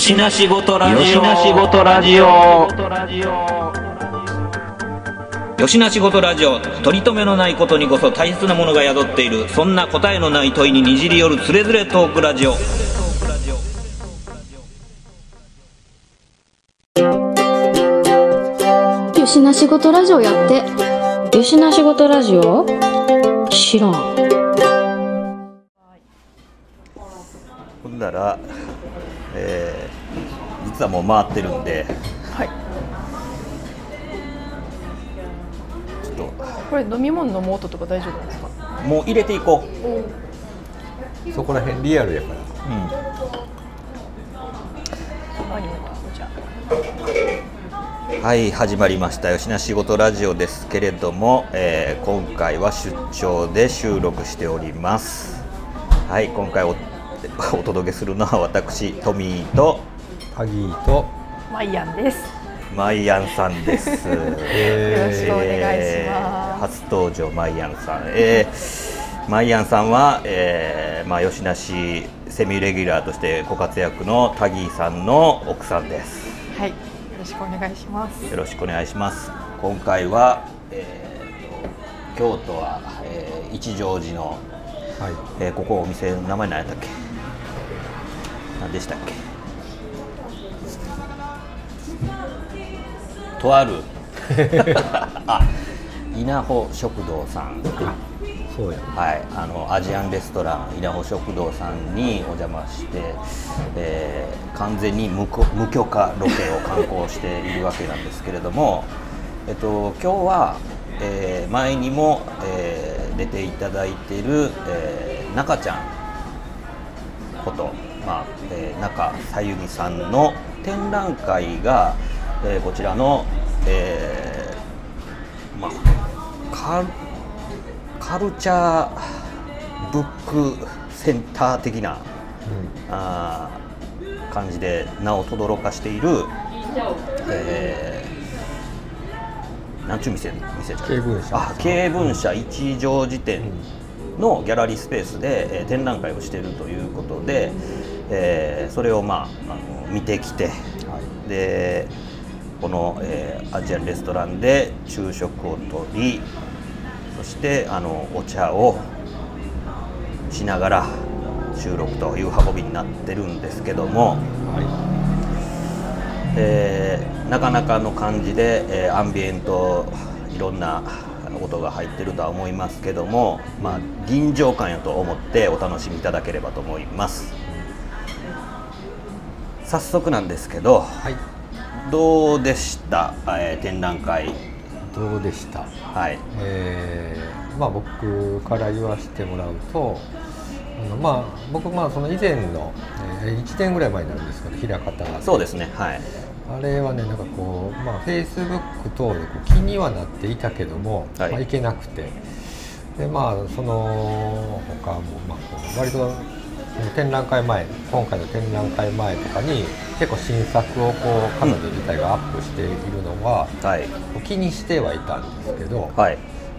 よしなしごとラジオ。よしなしごとラジオ。よしなしごとラジオ。取り留めのないことにこそ大切なものが宿っている。そんな答えのない問いににじり寄るつれづれトークラジオ。よしな仕事ラジオやってよしな仕事ラジオ？知らんほんなら、えー実はもう回ってるんで、ちょっと。これ飲み物飲む音とか大丈夫なんですか？もう入れていこう。そこら辺リアルやから。何をじゃ。はい始まりました。吉な仕事ラジオですけれども、えー今回は出張で収録しております。はい今回お お届けするのは私トミーとタギーとあマイアンです。マイアンさんです、え よろしくお願いしえーます、初登場マイアンさん、えーマイアンさんは、えーまあ、吉なしセミレギュラーとしてご活躍のタギーさんの奥さんです。はいよろしくお願いします。よろしくお願いします。今回は、えーと京都は、えー一乗寺の、はい。えーここお店の名前何やったっけ？何でしたっけ？とある。あ稲穂食堂さん。そうや。はい、あのアジアンレストラン稲穂食堂さんにお邪魔して、えー完全に無こ無許可ロケを観光しているわけなんですけれども、えっと、今日は、えー前にも、えー出ていただいている、えー中ちゃんこと、まあえー中さゆみさんの展覧会が、えーこちらの、えーまあ、カカルチャーブックセンター的な、あー感じで名を轟かしている、えー、なんちゅう店店じゃん経文社。あ経文社一条辞典のギャラリースペースで、えー展覧会をしているということで、えーそれを、まあ、あの見てきて、でこの、えーアジアンレストランで昼食をとりそしてあのお茶をしながら収録という運びになってるんですけども、えーなかなかの感じで、えーアンビエントいろんな音が入ってるとは思いますけども、まあ、臨場感やと思ってお楽しみいただければと思います。早速なんですけどはい。どうでした、えー展覧会。どうでした？はい。えーまあ僕から言わせてもらうとあのまあ僕まあその以前の、えー、1年ぐらい前になるんですけど平方が。そうですね。はいあれはねなんかこうまあフェイスブック等でこう気にはなっていたけども、はい。まあ、いけなくて。でまあその他もまあこう割と展覧会前今回の展覧会前とかに結構新作をこう彼女自体がアップしているのは、はい。気にしてはいたんですけど、はい。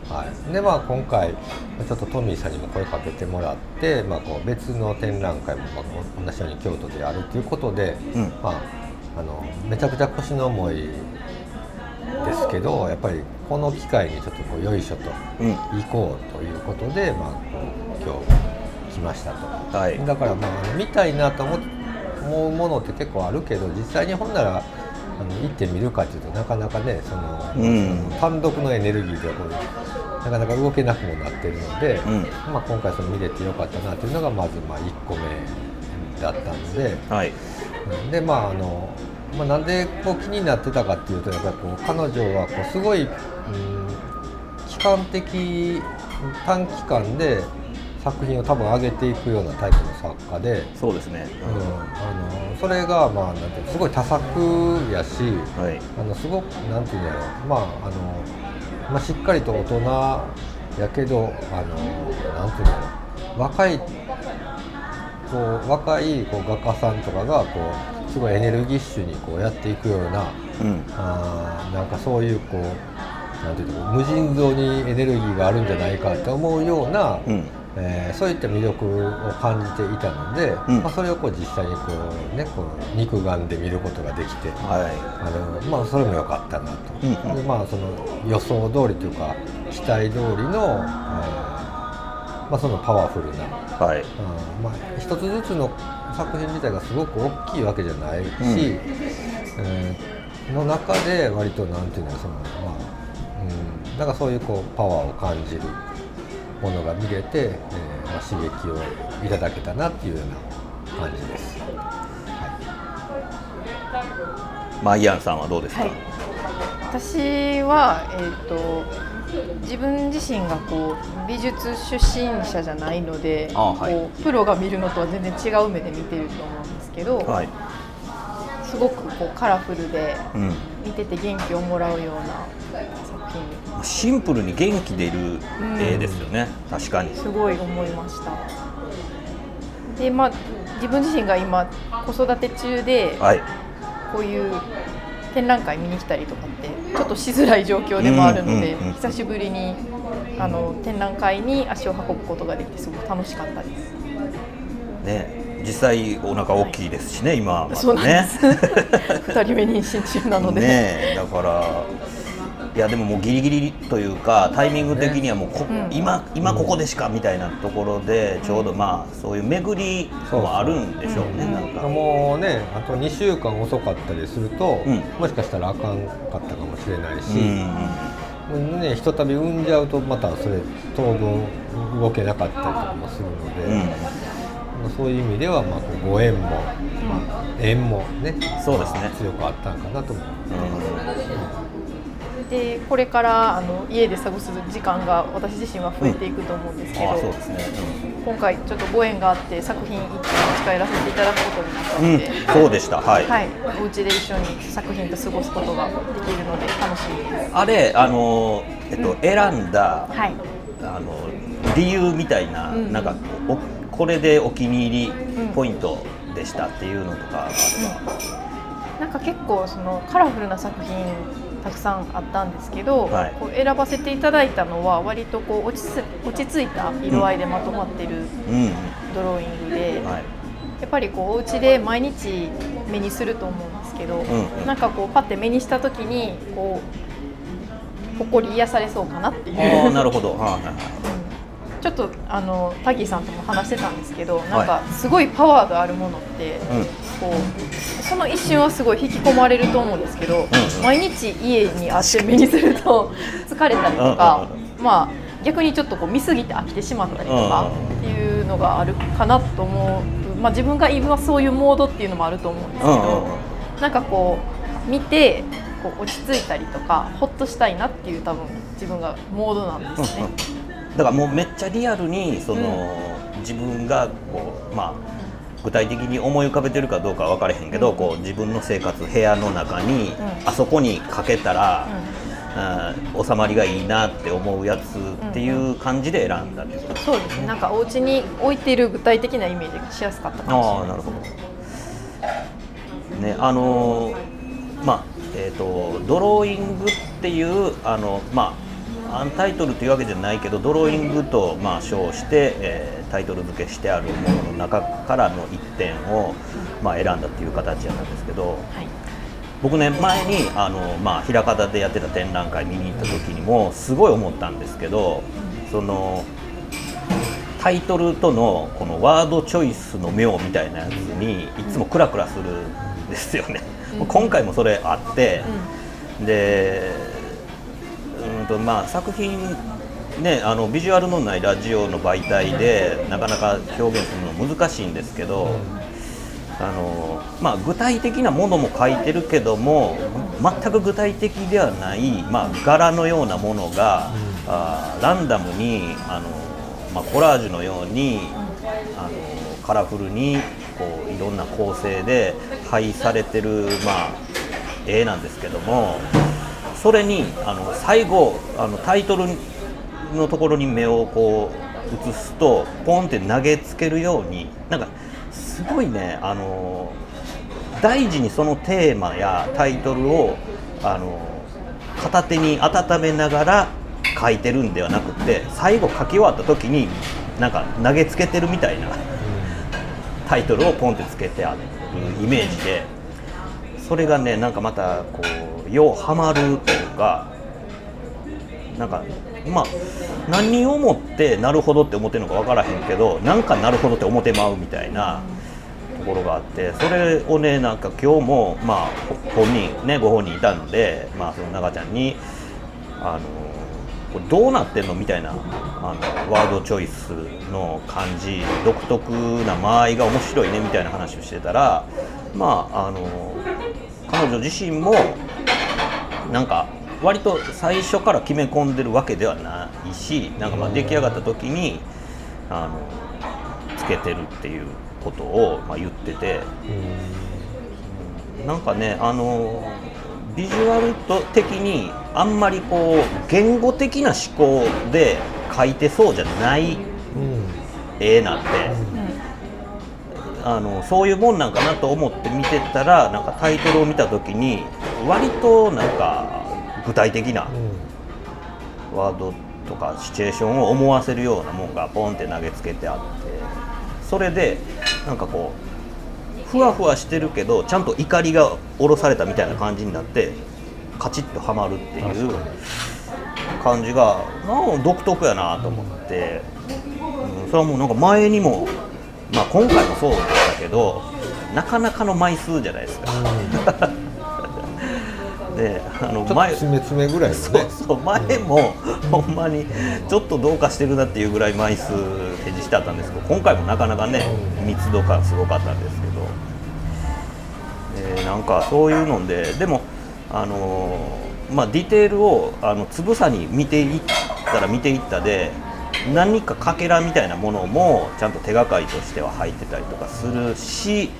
はい、でまあ今回ちょっとトミーさんにも声かけてもらって、まあ、こう別の展覧会もまあ同じように京都であるということで、うん。まあ、あのめちゃくちゃ腰の重いですけどやっぱりこの機会にちょっとこうよいしょとうん。行こうということで、まあ、こう今日来ましたと。はい。だからまあ見たいなと思思うものって結構あるけど実際にほんならあの行ってみるかっていうとなかなかねその、うん。単独のエネルギーではこうなかなか動けなくもなってるので、うん。まあ、今回その見れてよかったなというのがまずまあ1個目だったので。はい。うん。でまああの、まあ、なんでこう気になってたかっていうとやっぱりこう彼女はこうすごい、うん、期間的短期間で作品を多分上げていくようなタイプの作家で、そうですね、うん、あのそれがまあなんていうのすごい多作やしはい。あのすごくなんていうんだろうまああの、まあ、しっかりと大人やけどあのなんていうんだろう若いこう若いこう画家さんとかがこうすごいエネルギッシュにこうやっていくようなうん。あーなんかそういうこうなんていうの無尽蔵にエネルギーがあるんじゃないかって思うような、うん。えーそういった魅力を感じていたので、うん。まあ、それをこう実際にこう、ね、こう肉眼で見ることができて、はあのまあ、それも良かったなと、うんうん。でまあ、その予想通りというか期待通りの、えーまあ、そのパワフルな、いはい。うんまあ、一つずつの作品自体がすごく大きいわけじゃないし、えーの中で割となんていうのそのまあ、うん、なんかそういうこうパワーを感じるものが見れて、えーまあ、刺激をいただけたなっていうような感じです。マイアンさんはどうですか、はい。私は、えー、と自分自身がこう美術出身者じゃないのであはい。こうプロが見るのとは全然違う目で見てると思うんですけど、はい。すごくこうカラフルでうん。見てて元気をもらうような作品。シンプルに元気出る絵ですよね、確かに。すごい思いました。でまあ自分自身が今子育て中ではい。こういう展覧会見に来たりとかってちょっとしづらい状況でもあるので、うんうんうん久しぶりにあの展覧会に足を運ぶことができてすごく楽しかったです。ね実際お腹大きいですしね、今まだそうなんねです。二人目妊娠中なので、ねだからいやでももうギリギリというかタイミング的にはもうこ、うん今今ここでしかみたいなところでちょうどまあそういう巡りもあるんでしょうね、うん。なんか、もうねあと2週間遅かったりすると、うん。もしかしたらあかんかったかもしれないし、うんもうね、ひとたび産んじゃうとまたそれ当分動けなかったりとかもするので、うん。まあそういう意味ではまあご縁も、まあ、縁もねそうですね。まあ強くあったんかなと思う。でこれからあの家で過ごす時間が私自身は増えていくと思うんですけど、うですね、今回ちょっとご縁があって作品一気に持ち帰らせていただくことになったうんので、そうでした。はい、はい、お家で一緒に作品と過ごすことができるので楽しみです。あれあのえっと、選んだ、はい、あの理由みたいな、うん。なんかおこれでお気に入りポイントでしたっていうのとかあれば、なんか結構そのカラフルな作品たくさんあったんですけど、はい。こう選ばせていただいたのは割とこう落ち着落ち着いた色合いでまとまってるうん。ドローイングで、はい。やっぱりこうお家で毎日目にすると思うんですけど、んうん。なんかこうパッて目にした時にこうほっこり癒されそうかなっていう。なるほど。はいはちょっとあのタギーさんとも話してたんですけど、なんかすごいパワーがあるものって、こうその一瞬はすごい引き込まれると思うんですけど、毎日家にあって目にすると 疲れたりとか、まあ逆にちょっとこう見過ぎて飽きてしまったりとかっていうのがあるかなと思う、まあ、自分が今そういうモードっていうのもあると思うんですけうんうんど、なんかこう見てこう落ち着いたりとかほっとしたいなっていう多分自分がモードなんですね。だからもうめっちゃリアルにその、自分がこうまあ具体的に思い浮かべてるかどうかは分からへんけど、こう自分の生活部屋の中に、ん。あそこにかけたら、うん。収まりがいいなって思うやつっていう感じで選んだっていうことそうですね。なんかお家に置いてる具体的なイメージがしやすかったかもしれない。ああなるほど。ねあのーまあえっ、とドローイングっていうあのまあアンタイトルというわけじゃないけどドローイングとまあ称して、えータイトル付けしてあるものの中からの一点を、まあ、選んだっていう形なんですけどはい。僕ね前にあの、まあ、枚方でやってた展覧会見に行った時にもすごい思ったんですけどそのタイトルとのこのワードチョイスの妙みたいなやつにいつもクラクラするんですよね。今回もそれあって、でうんとまあ作品ねあのビジュアルのないラジオの媒体でなかなか表現するの難しいんですけど、あのまあ、具体的なものも書いてるけども全く具体的ではない、まあ、柄のようなものが、あーランダムにあの、まあ、コラージュのように、あのカラフルにこういろんな構成で配されてる、まあ、絵なんですけどもそれにあの最後あのタイトルのところに目をこう移すとポンって投げつけるようになんかすごいねあの大事にそのテーマやタイトルをあの片手に温めながら書いてるんではなくて最後書き終わった時になんか投げつけてるみたいなタイトルをポンってつけてあるイメージで。それがねなんかまたこうようハマるというかなんかまあ何をもってなるほどって思ってるのか分からへんけどなんかなるほどって思ってまうみたいなところがあってそれをねなんか今日もまあ本人ねご本人いたのでまあその長ちゃんにあのこれどうなってんのみたいなあのワードチョイスの感じ独特な間合いが面白いねみたいな話をしてたらまああの彼女自身もなんか割と最初から決め込んでるわけではないしなんかまあ出来上がった時にあのつけてるっていうことをまあ言ってて。なんかねあのビジュアルと的にあんまりこう言語的な思考で描いてそうじゃない絵なんで。あのそういうもんなんかなと思って見てたらなんかタイトルを見た時に割となんか具体的なワードとかシチュエーションを思わせるようなもんがポンって投げつけてあってそれでなんかこうふわふわしてるけどちゃんと怒りが下ろされたみたいな感じになってカチッとはまるっていう感じがなんか独特やなと思って、うん、それはもうなんか前にも、まあ、今回もそうでしたけどなかなかの枚数じゃないですか。であの前詰め詰めぐらいのそうねそう前もほんまにちょっとどうかしてるなっていうぐらい枚数展示してあったんですけど今回もなかなかね密度感すごかったんですけど、えーなんかそういうのででもあのーまあディテールをあのつぶさに見ていったら見ていったで何かかけらみたいなものもちゃんと手がかりとしては入ってたりとかするし、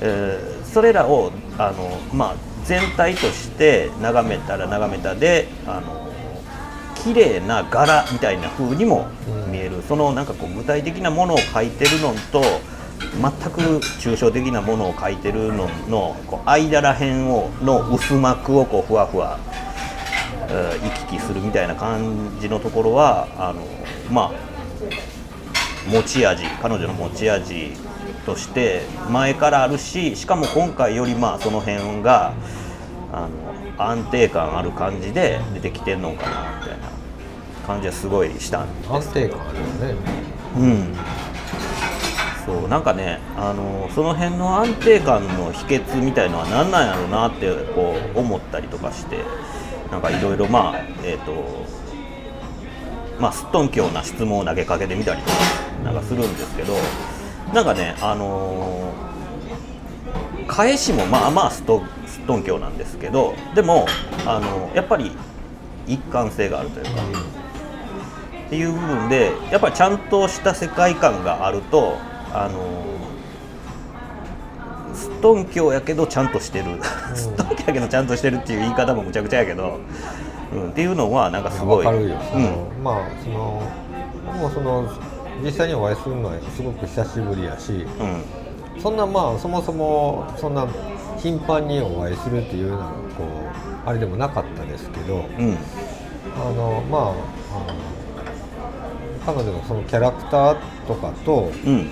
えーそれらをあの、まあ、全体として眺めたら眺めたであの綺麗な柄みたいな風にも見える、そのなんかこう具体的なものを描いてるのと全く抽象的なものを描いてるののこう間らへんをの薄膜をこうふわふわ行き来するみたいな感じのところはあのまあ持ち味彼女の持ち味として前からあるししかも今回よりまあその辺があの安定感ある感じで出てきてんのかなみたいな感じはすごいしたんです。安定感あるよね。うん、そうなんかねあのその辺の安定感の秘訣みたいのは何なんやろうなってこう思ったりとかしてなんかいろいろまあえっ、とまあすっとんきょうな質問を投げかけてみたりとかなんかするんですけどなんかねあの返しもまあまあすっとすっとんきょうなんですけどでもあのやっぱり一貫性があるというか。っていう部分でやっぱりちゃんとした世界観があるとあのすっとんきょうやけどちゃんとしてる、すっとんきょうやけどちゃんとしてるっていう言い方もむちゃくちゃやけど、うん、っていうのはなんかすごい。わかるよ、そのうんまあそのもうその実際にお会いするのはすごく久しぶりやし。うん。そんなまあそもそもそんな頻繁にお会いするっていうようなこうあれでもなかったですけど。うん。あのまああの彼女のそのキャラクターとかと、うん。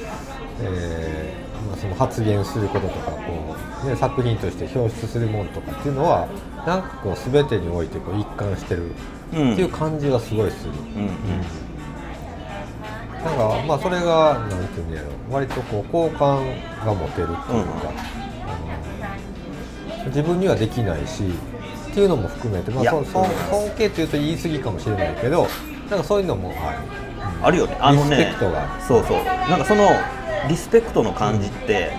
えーまあ、その発言することとかこう、ね、作品として表出するものとかっていうのはなんかこう全てにおいてこう一貫してるうん。っていう感じはすごいする。うんなん。かまあそれがなんていうんやろ割とこう好感が持てるっていうか、あの自分にはできないしっていうのも含めて、まあ、いやそ尊尊敬というと言い過ぎかもしれないけどなんかそういうのもある。あるよね。あのね。リスペクトがある。そうそう。なんかそのリスペクトの感じって、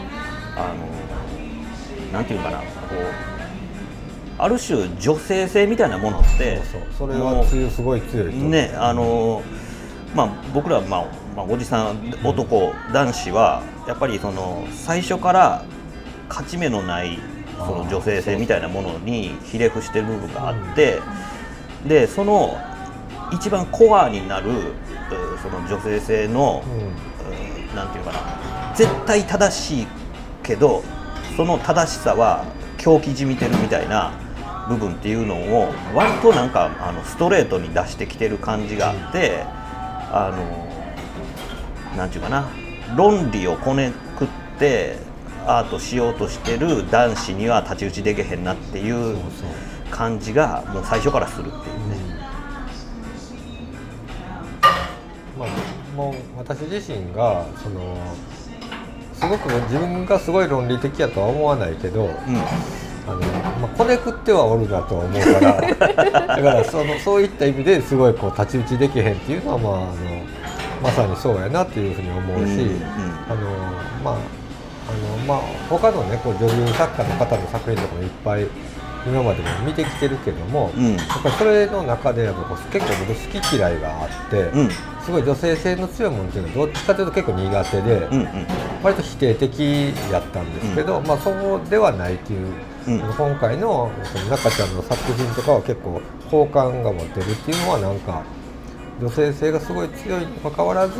あのなんていうかなこうある種女性性みたいなものってそうそうそれはすごい強いねあのまあ僕ら、まあまあ、おじさん男、男子はやっぱりその最初から勝ち目のないその女性性みたいなものにひれ伏してる部分があって、でその一番コアになるうその女性性の、うんうんなんていうかな。絶対正しいけどその正しさは狂気じみてるみたいな部分っていうのを割となんかあのストレートに出してきてる感じがあってあのなんていうかな。論理をこねくってアートしようとしてる男子には太刀打ちできへんなっていう。感じがもう最初からするっていうね。もう私自身がそのすごく自分がすごい論理的やとは思わないけど、うん。あのまあ、こねくってはおるなとは思うから だからそのそういった意味ですごいこう太刀打ちできへんっていうのは、まあ、あのまさにそうやなっていうふうに思うし、うんうんあのまああのまあ他のねこう女優作家の方の作品とかもいっぱい今までも見てきてるけども、うん。やっぱりそれの中でや結構僕好き嫌いがあって、うん。すごい女性性の強いものっていうのはどっちかというと結構苦手で、うんうん。割と否定的やったんですけど、まあそうではないっていう、今回のその中ちゃんの作品とかは結構好感が持てるっていうのはなんか女性性がすごい強いにもかかわらず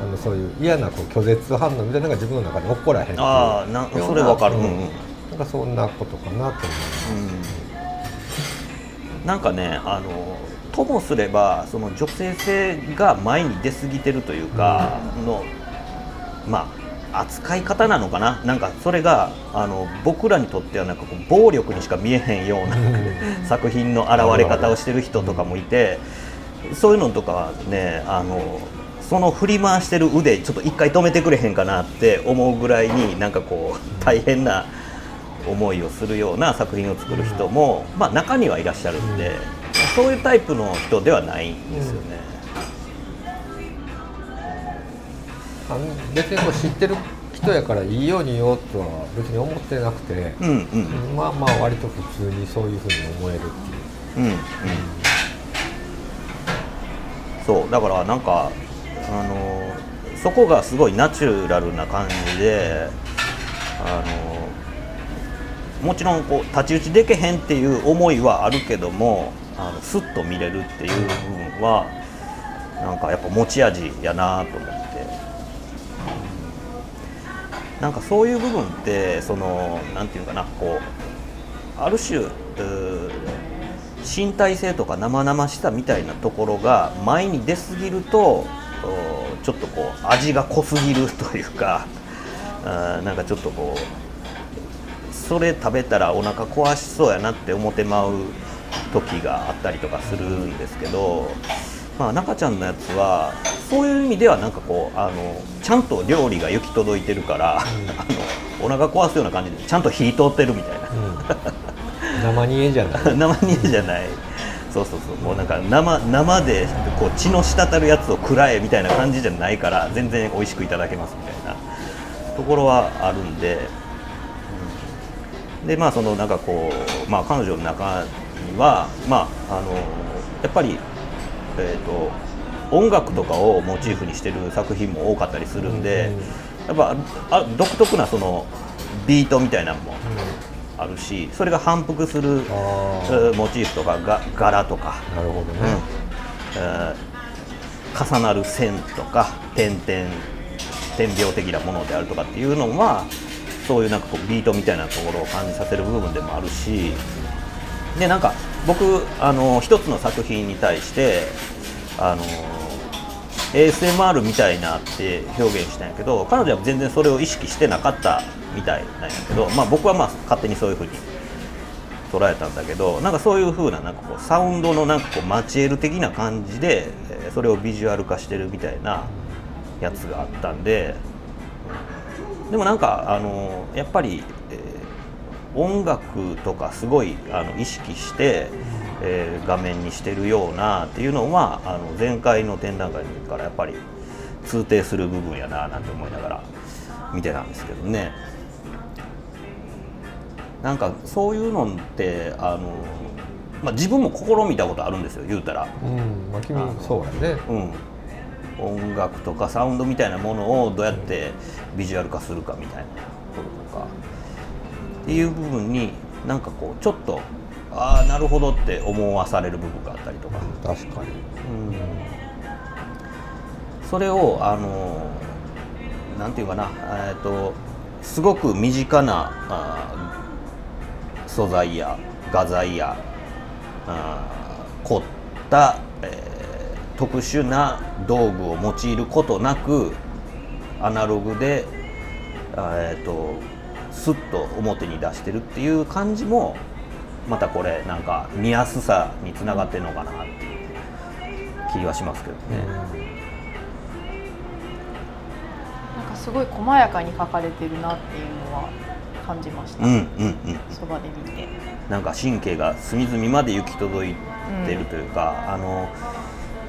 あのそういう嫌なこう拒絶反応みたいなのが自分の中で起こらへんっていうあそれわかる、ううんんうんなん。かそんなことかなと思います。なんかねあのともすればその女性性が前に出過ぎてるというかの、まあ扱い方なのかな。なんかそれがあの僕らにとってはなんかこう暴力にしか見えへんような作品の現れ方をしてる人とかもいてそういうのとかはねあのその振り回してる腕ちょっと一回止めてくれへんかなって思うぐらいになんかこう大変な思いをするような作品を作る人も、まあ、中にはいらっしゃるんで、そういうタイプの人ではないんですよね。あの別にこう知ってる人やからいいように言おうとは別に思ってなくて、うんうん。まあまあ割と普通にそういうふうに思えるっていう。うんうん。そうだからなんかあのそこがすごいナチュラルな感じであのもちろんこう太刀打ちでけへんっていう思いはあるけどもあのスッと見れるっていう部分はなんかやっぱ持ち味やなと思って。なんかそういう部分ってそのなんていうかなこうある種身体性とか生々しさみたいなところが前に出過ぎるとちょっとこう味が濃すぎるというかなんかちょっとこうそれ食べたらお腹壊しそうやなって思ってまう時があったりとかするんですけど、まあ、中ちゃんのやつはそういう意味ではなんかこうあのちゃんと料理が行き届いてるから、あのお腹壊すような感じでちゃんと火通ってるみたいな。生煮えじゃない。生煮えじゃない。そうそうそう。もうなんか生生でこう血の滴るやつを食らえみたいな感じじゃないから全然美味しくいただけますみたいなところはあるんで、うんでまあそのなんかこうまあ彼女の中にはまああのやっぱりえっ、と音楽とかをモチーフにしてる作品も多かったりするんで、やっぱあ独特なそのビートみたいなのもあるしそれが反復するモチーフとかが柄とか、あなるほどうん。ね、えー重なる線とか点々点描的なものであるとかっていうのはそういうなんかこうビートみたいなところを感じさせる部分でもあるしでなんか僕あの一つの作品に対してあの ASMR みたいなって表現したんやけど彼女は全然それを意識してなかったみたいなんやけど、まあ、僕はまあ勝手にそういうふうに捉えたんだけどなんかそういう風ななんかこうサウンドのなんかこうマチエル的な感じで、それをビジュアル化してるみたいなやつがあったんででもなんかあのやっぱり、えー音楽とかすごいあの意識して、えー画面にしてるようなっていうのはあの前回の展覧会からやっぱり通底する部分やななんて思いながら見てたんですけどね。なんかそういうのってあの、まあ、自分も試みたことあるんですよ言うたら、うんまあ君そうやね。うん、音楽とかサウンドみたいなものをどうやってビジュアル化するかみたいなこととか。っていう部分になんかこうちょっとああなるほどって思わされる部分があったりとか、確かに。うん。それをあのなんていうかな。えっとすごく身近な素材や画材や凝った、えー特殊な道具を用いることなくアナログで、えー、とスッと表に出してるっていう感じもまたこれなんか見やすさにつながってるのかなっていう気はしますけどね。なんかすごい細やかに描かれてるなっていうのは感じました、うんうんうん。そばで見て。なんか神経が隅々まで行き届いてるというか、あの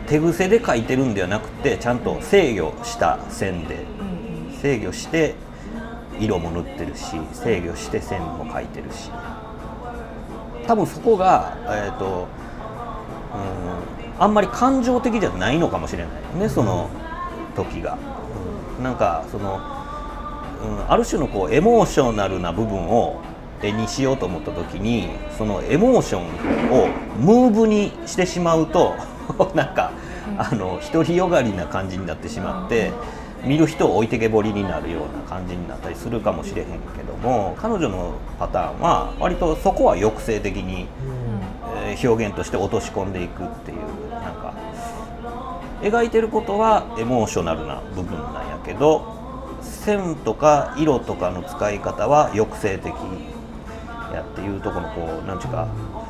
手癖で描いてるんではなくてちゃんと制御した線でうんうん。制御して色も塗ってるし制御して線も描いてるし。多分そこがえっ、とうんあんまり感情的じゃないのかもしれないねその時が、うん。なんかその、うん、ある種のこうエモーショナルな部分を絵にしようと思った時にそのエモーションをムーブにしてしまうと なんかあの独りよがりな感じになってしまって見る人を置いてけぼりになるような感じになったりするかもしれへんけども彼女のパターンは割とそこは抑制的に、えー表現として落とし込んでいくっていうなんか描いてることはエモーショナルな部分なんやけど線とか色とかの使い方は抑制的やっていうとこのこうなんちゅうか、うん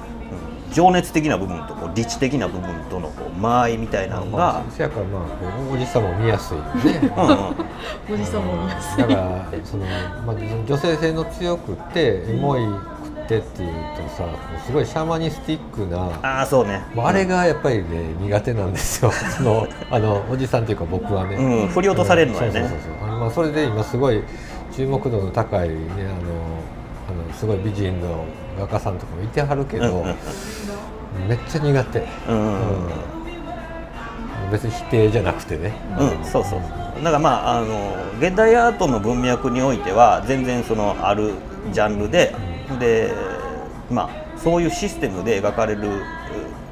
情熱的な部分とこう理知的な部分とのこう間合いみたいなのまがあ、せやからまあおじさんも見やすいよね。うんうん。おじさんも見やすい。だからその、まあ、女性性の強くってエモいくってっていうとさすごいシャーマニスティックなああそうね。あれがやっぱりね苦手なんですよ。そのあのおじさんっていうか僕はね、うん振り落とされるのよね。そうそうそうそまあそれで今すごい注目度の高いねあのあのすごい美人の画家さんとかもいてはるけど、めっちゃ苦手、うん。別に否定じゃなくてね、うん、そうそうだからまああの現代アートの文脈においては全然そのあるジャンルで、でまあそういうシステムで描かれるう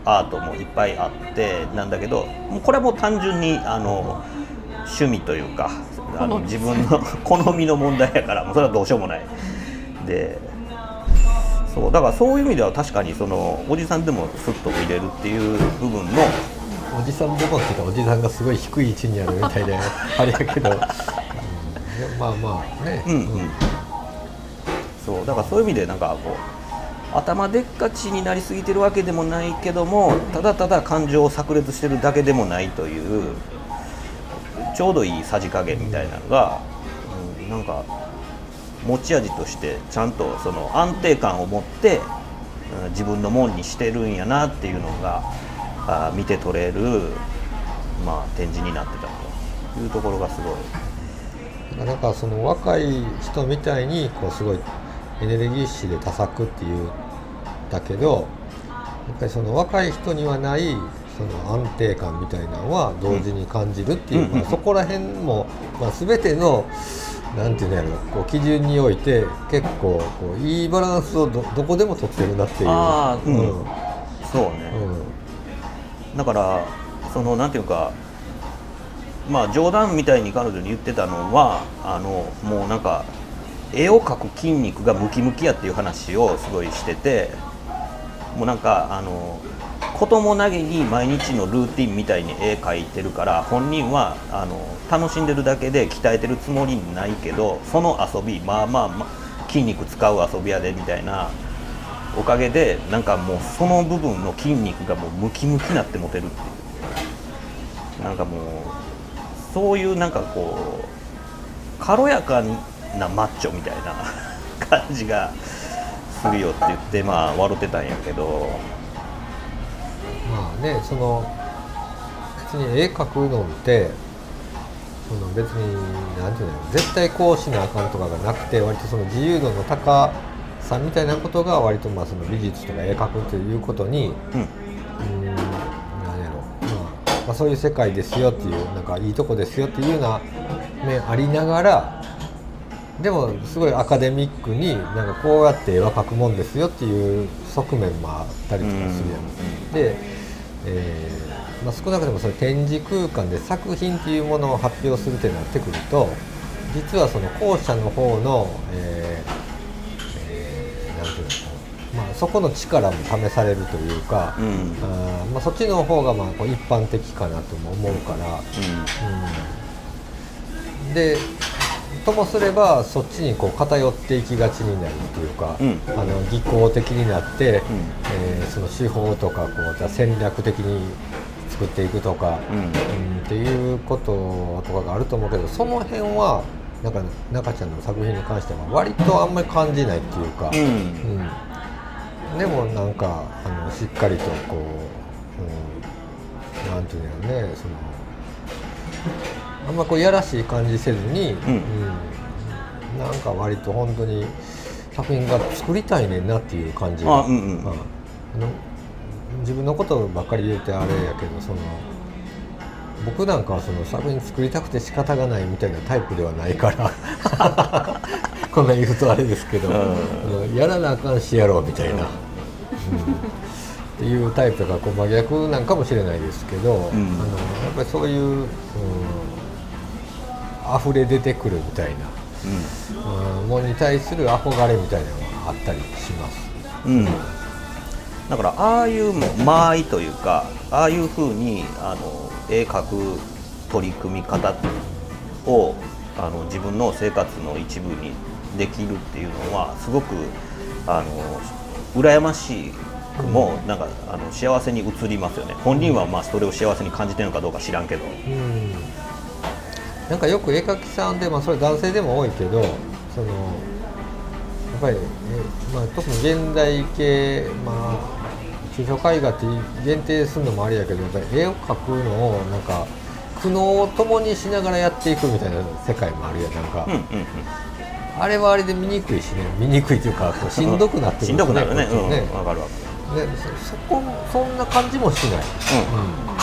アートもいっぱいあってなんだけどもうこれはもう単純にあの趣味というかあの自分の 好みの問題やからもうそれはどうしようもない。でそうだからそういう意味では確かにそのおじさんでもスッと見れるっていう部分のおじさんでもっていうかおじさんがすごい低い位置にあるみたいで あれやけど、うん。まあまあね、うんうん、そうだからそういう意味でなんかこう頭でっかちになりすぎてるわけでもないけどもただただ感情を炸裂してるだけでもないというちょうどいいさじ加減みたいなのが、うん、なんか持ち味としてちゃんとその安定感を持って、うん自分のもんにしてるんやなっていうのがあ見て取れる、まあ、展示になってたというところがすごい。なんかその若い人みたいにこうすごいエネルギッシュで多作っていうだけどやっぱりその若い人にはないその安定感みたいなのは同時に感じるっていう、うんうんまあ、そこら辺も、まあ、全てのなんていうんだろうこう基準において結構こういいバランスをどどこでも取ってるなっていう。あーうん。うん。そうね、うん。だからそのなんていうかまあ冗談みたいに彼女に言ってたのはあのもうなんか絵を描く筋肉がムキムキやっていう話をすごいしててもうなんかあの子供なげに毎日のルーティンみたいに絵描いてるから本人はあの楽しんでるだけで鍛えてるつもりないけどその遊びまあまあ、まあ、筋肉使う遊びやでみたいなおかげでなんかもうその部分の筋肉がもうムキムキなって持てるっていう。なんかもうそういうなんかこう軽やかなマッチョみたいな 感じがするよって言ってまあ笑ってたんやけど。まあねその別に絵描くのってその別になんていうの絶対こうしなあかんとかがなくて割とその自由度の高さみたいなことが割とまあその美術とか絵描くということにうん。うーんなんやろ、まあ、まあそういう世界ですよっていうなんかいいとこですよっていうような面ありながらでもすごいアカデミックになんかこうやって絵は描くもんですよっていう側面もあったりとかするやん。で、えーまあ、少なくともその展示空間で作品っていうものを発表するってなってくると実はその後者の方の、えーえーなんていうのかな、まあ、そこの力も試されるというか、うん。うんあーまあ、そっちの方がまあこう一般的かなとも思うから、うん。でともすればそっちにこう偏っていきがちになるっていうか、うん。あの技巧的になって、うん。えーその手法とかこうじゃあ戦略的に作っていくとか、うん。うんっていうこととかがあると思うけどその辺はなんか中ちゃんの作品に関しては割とあんまり感じないっていうか、うん。うん。でもなんかあのしっかりとこう、うん、なんていうんだろうねそのあんまこうやらしい感じせずに、ん。うん。なんか割と本当に作品が作りたいねんなっていう感じが、あうんうん。あの自分のことばっかり言うてあれやけどその僕なんかはその作品作りたくて仕方がないみたいなタイプではないから。こんなん言うとあれですけど、うん。やらなあかんしやろうみたいな、うん。っていうタイプがこう真逆なんかもしれないですけど、あのやっぱりそういう、うん、溢れ出てくるみたいな、うん、ものに対する憧れみたいなのがあったりします。うん、だからああいう間合いというかああいうふうにあの絵描く取り組み方をあの自分の生活の一部にできるっていうのはすごくあの羨ましくもなんかあの幸せに映りますよね。本人はまあそれを幸せに感じてるのかどうか知らんけど、うんなんかよく絵描きさんで、まあ、それ男性でも多いけどそのやっぱり、えまあ、特に現代系、まあ、抽象絵画って限定するのもありやけどやっぱり絵を描くのをなんか苦悩を共にしながらやっていくみたいな世界もあるやんなんか、うんうんうん。あれはあれで見にくいしね。見にくいというかこうしんどくなってくしんどくなるね。ね。うんわかるわかる。ねそそこそんな感じもしない、うん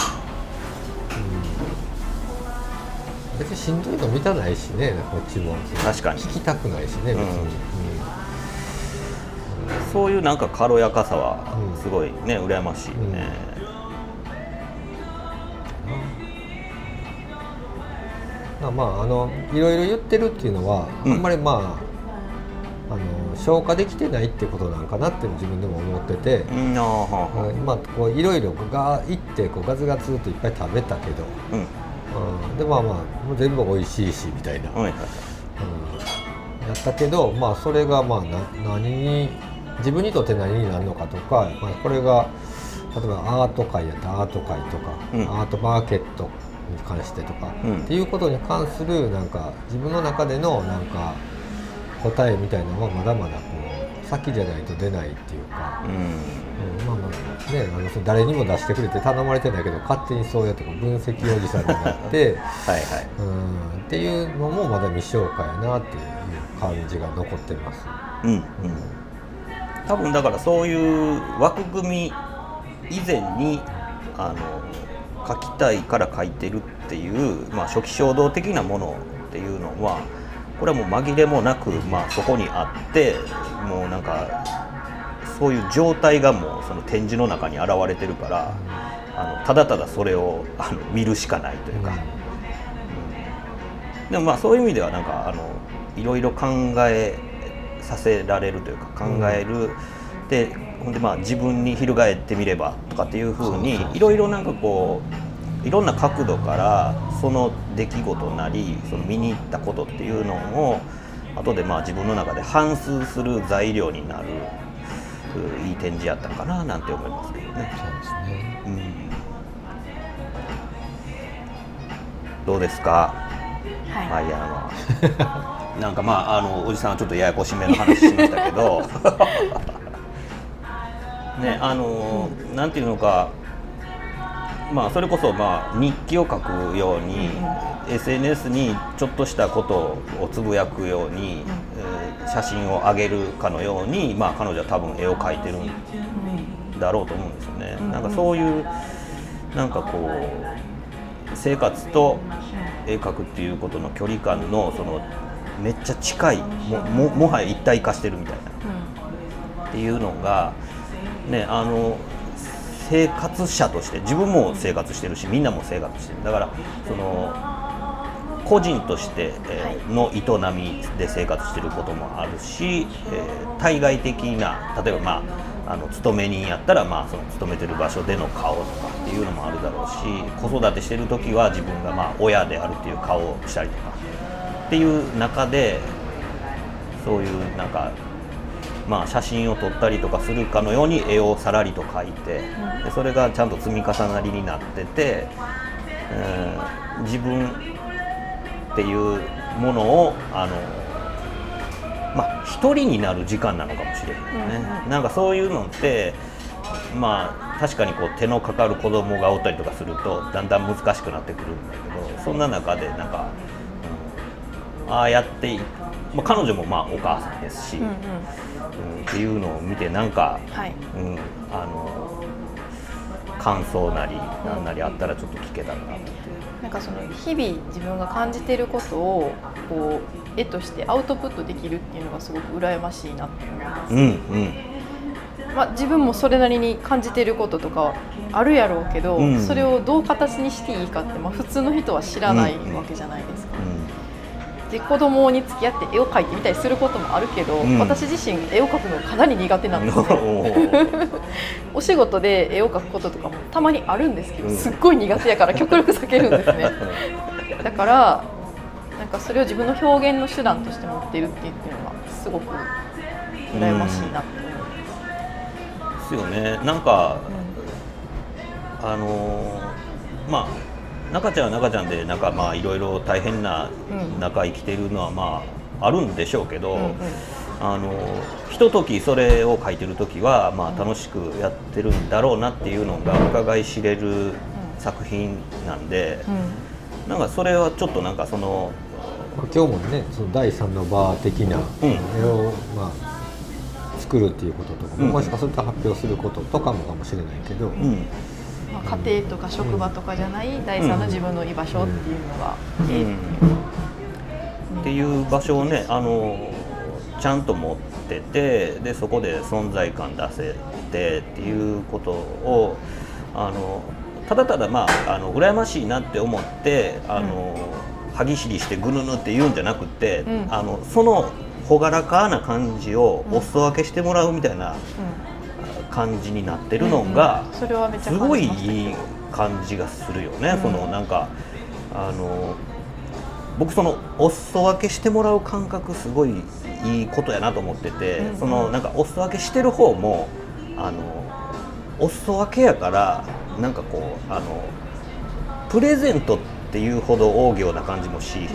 別にしんどいの見たないしねこっちも。確かに。聞きたくないしね別に、うん。うんそういうなんか軽やかさはうん。すごいね羨ましいよね、まあまああのいろいろ言ってるっていうのは、うん。あんまりまああの消化できてないってことなんかなって自分でも思ってて、まあこういろいろが行ってこうガツガツといっぱい食べたけど、うんうん、でまあまあ全部美味しいしみたいな、はいはいうん、やったけどまあそれがまあな何に自分にとって何になるのかとか、まあ、これが例えばアート界やったらアート界とか、うん。アートマーケットに関してとか、うん。っていうことに関するなんか自分の中でのなんか答えみたいなのはまだまだこう先じゃないと出ないっていうか。うんうんまあまあね、あの誰にも出してくれて頼まれてないけど勝手にそうやってこう分析おじさんになって はいはいうんっていうのもまだ未消化やなっていう感じが残ってます。うんうん多分だからそういう枠組み以前にあの書きたいから書いてるっていう、まあ、初期衝動的なものっていうのはこれはもう紛れもなく、まあ、そこにあってもうなんかそういう状態がもうその展示の中に現れてるからあのただただそれをあの見るしかないというか。でもまあそういう意味ではなんかあのいろいろ考えさせられるというか考える、でほんでまあ自分に翻ってみればとかっていうふうにいろいろなんかこういろんな角度からその出来事なりその見に行ったことっていうのを後でまあ自分の中で反芻する材料になるういい展示やったんかななんて思いますけどね。そうですね。うん。どうですか？はい、マイヤーは。なんかまああのおじさんはちょっとややこしめの話しましたけど。ねあのなんていうのかまあそれこそまあ日記を書くように SNS にちょっとしたことをつぶやくように、えー写真を上げるかのようにまあ彼女は多分絵を描いてるんだろうと思うんですよね。なんかそういうなんかこう生活と絵描くっていうことの距離感のそのめっちゃ近いもももはや一体化してるみたいな。っていうのがねあの生活者として自分も生活してるしみんなも生活してる。だからその個人として、えーの営みで生活してることもあるし、えー対外的な例えばまああの勤め人やったら、まあ、その勤めてる場所での顔とかっていうのもあるだろうし子育てしてる時は自分がまあ親であるっていう顔をしたりとかっていう中でそういうなんかまあ、写真を撮ったりとかするかのように絵をさらりと描いてでそれがちゃんと積み重なりになってて、えー自分っていうものをあのまあ一人になる時間なのかもしれないね、なんかそういうのってまあ確かにこう手のかかる子供がおったりとかするとだんだん難しくなってくるんだけどそんな中でなんか、うんああやっていまあ、彼女もまあお母さんですし、うんうん。うんっていうのを見てなんか、はい。うん、あの感想なりなんなりあったらちょっと聞けたらなって。なんかその日々自分が感じてることをこう絵としてアウトプットできるっていうのがすごく羨ましいなって思います、うんうん。まあ、自分もそれなりに感じてることとかあるやろうけど、うん。それをどう形にしていいかって、まあ、普通の人は知らないわけじゃないですか、で子供に付き合って絵を描いてみたりすることもあるけど、うん。私自身絵を描くのかなり苦手なんですね。うん お仕事で絵を描くこととかもたまにあるんですけど、うん。すっごい苦手やから極力避けるんですね。だからなんかそれを自分の表現の手段として持っているっていうのがすごく羨ましいなって思います、ですよね。なんかあのーまあ中ちゃんは中ちゃんでなんかまあいろいろ大変なうん。中生きてるのはまああるんでしょうけど、うんうん。あのひとときそれを書いてる時はまあ楽しくやってるんだろうなっていうのが伺い知れる作品なんで、うん。なんかそれはちょっとなんかその今日もねその第三の場的なうん。絵を、まあ、作るっていうこととか、うん。もしかすると発表することとかもかもしれないけど、うん。まあ、家庭とか職場とかじゃない第三の自分の居場所っていうのが絵っていうのっていう場所をねあのちゃんと持っててでそこで存在感出せてっていうことをあのただただまああの羨ましいなって思ってあの、歯ぎしりしてぐぬぬって言うんじゃなくて、うん。あのその朗らかな感じをお裾分けしてもらうみたいな感じになってるのが、すごいいい感じがするよね、うんそのなんかあの僕そのお裾分けしてもらう感覚すごいいいことやなと思ってて、うんうん。そのなんかお裾分けしてる方もあのお裾分けやからなんかこうあのプレゼントっていうほど大行な感じもし、うんう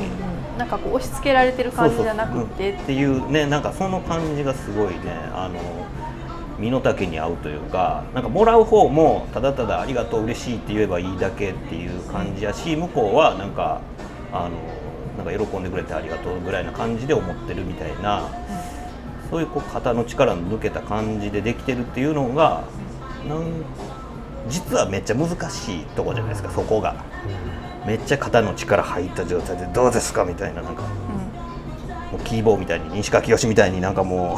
ん。なんかこう押し付けられてる感じじゃなくて。っていうねなんかその感じがすごいね。あの身の丈に合うというかなんかもらう方もただただありがとう嬉しいって言えばいいだけっていう感じやし向こうはなんかあのなんか喜んでくれてありがとうぐらいな感じで思ってるみたいな、そういうこう肩の力の抜けた感じでできてるっていうのがなん実はめっちゃ難しいとこじゃないですかそこが。めっちゃ肩の力入った状態でどうですかみたいななんかもうキーボーみたいに西川きよしみたいになんかもう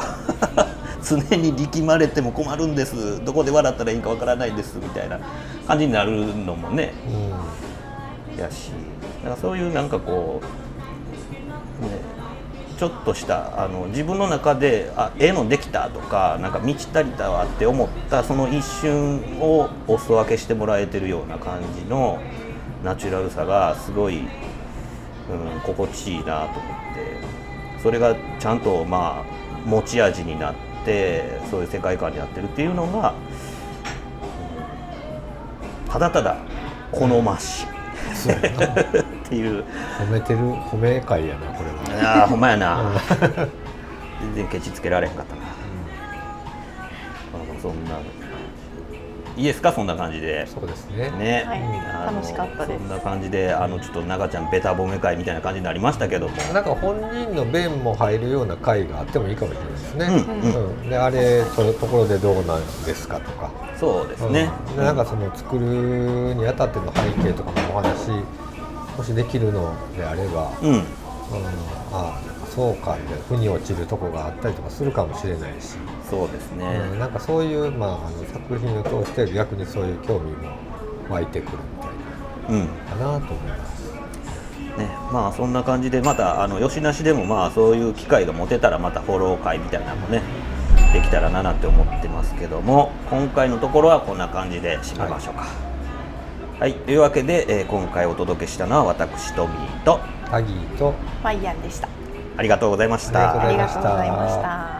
常に力まれても困るんです。どこで笑ったらいいかわからないです。みたいな感じになるのもね。やし。なんかそういうなんかこう、ね、ちょっとしたあの自分の中であええのできたとかなんか満ち足りたわって思ったその一瞬をお裾分けしてもらえてるような感じのナチュラルさがすごい、うん、心地いいなと思って。それがちゃんとまあ持ち味になってそういう世界観になってるっていうのが、うんただただ好ましい。そうやな。っていう。褒めてる褒め会やなこれは。ああほんまやな。全然ケチつけられへんかったな、まあそんないいですか？そんな感じで。そうですね。ね、はい。あの楽しかったです。そんな感じであのちょっと長ちゃんベタ褒め会みたいな感じになりましたけども。なんか本人の弁も入るような会があってもいいかもしれないですね。うんうん。であれそういうところでどうなんですかとか。そうですね、うん。でなんかその作るにあたっての背景とかもお話もしできるのであれば、うん。うん。あそうかみたいな腑に落ちるとこがあったりとかするかもしれないし、そうですね、うんなんかそういう、まあ、あの作品を通して逆にそういう興味も湧いてくるみうんたいな。かなと思います。ね、まあそんな感じでまたあの吉なしでもまあそういう機会が持てたらまたフォロー会みたいなのもねできたらななんて思ってますけども今回のところはこんな感じで締めましょうか。はい、というわけで、えー今回お届けしたのは私トミーとタギーとマイヤンでしたありがとうございました。ありがとうございました。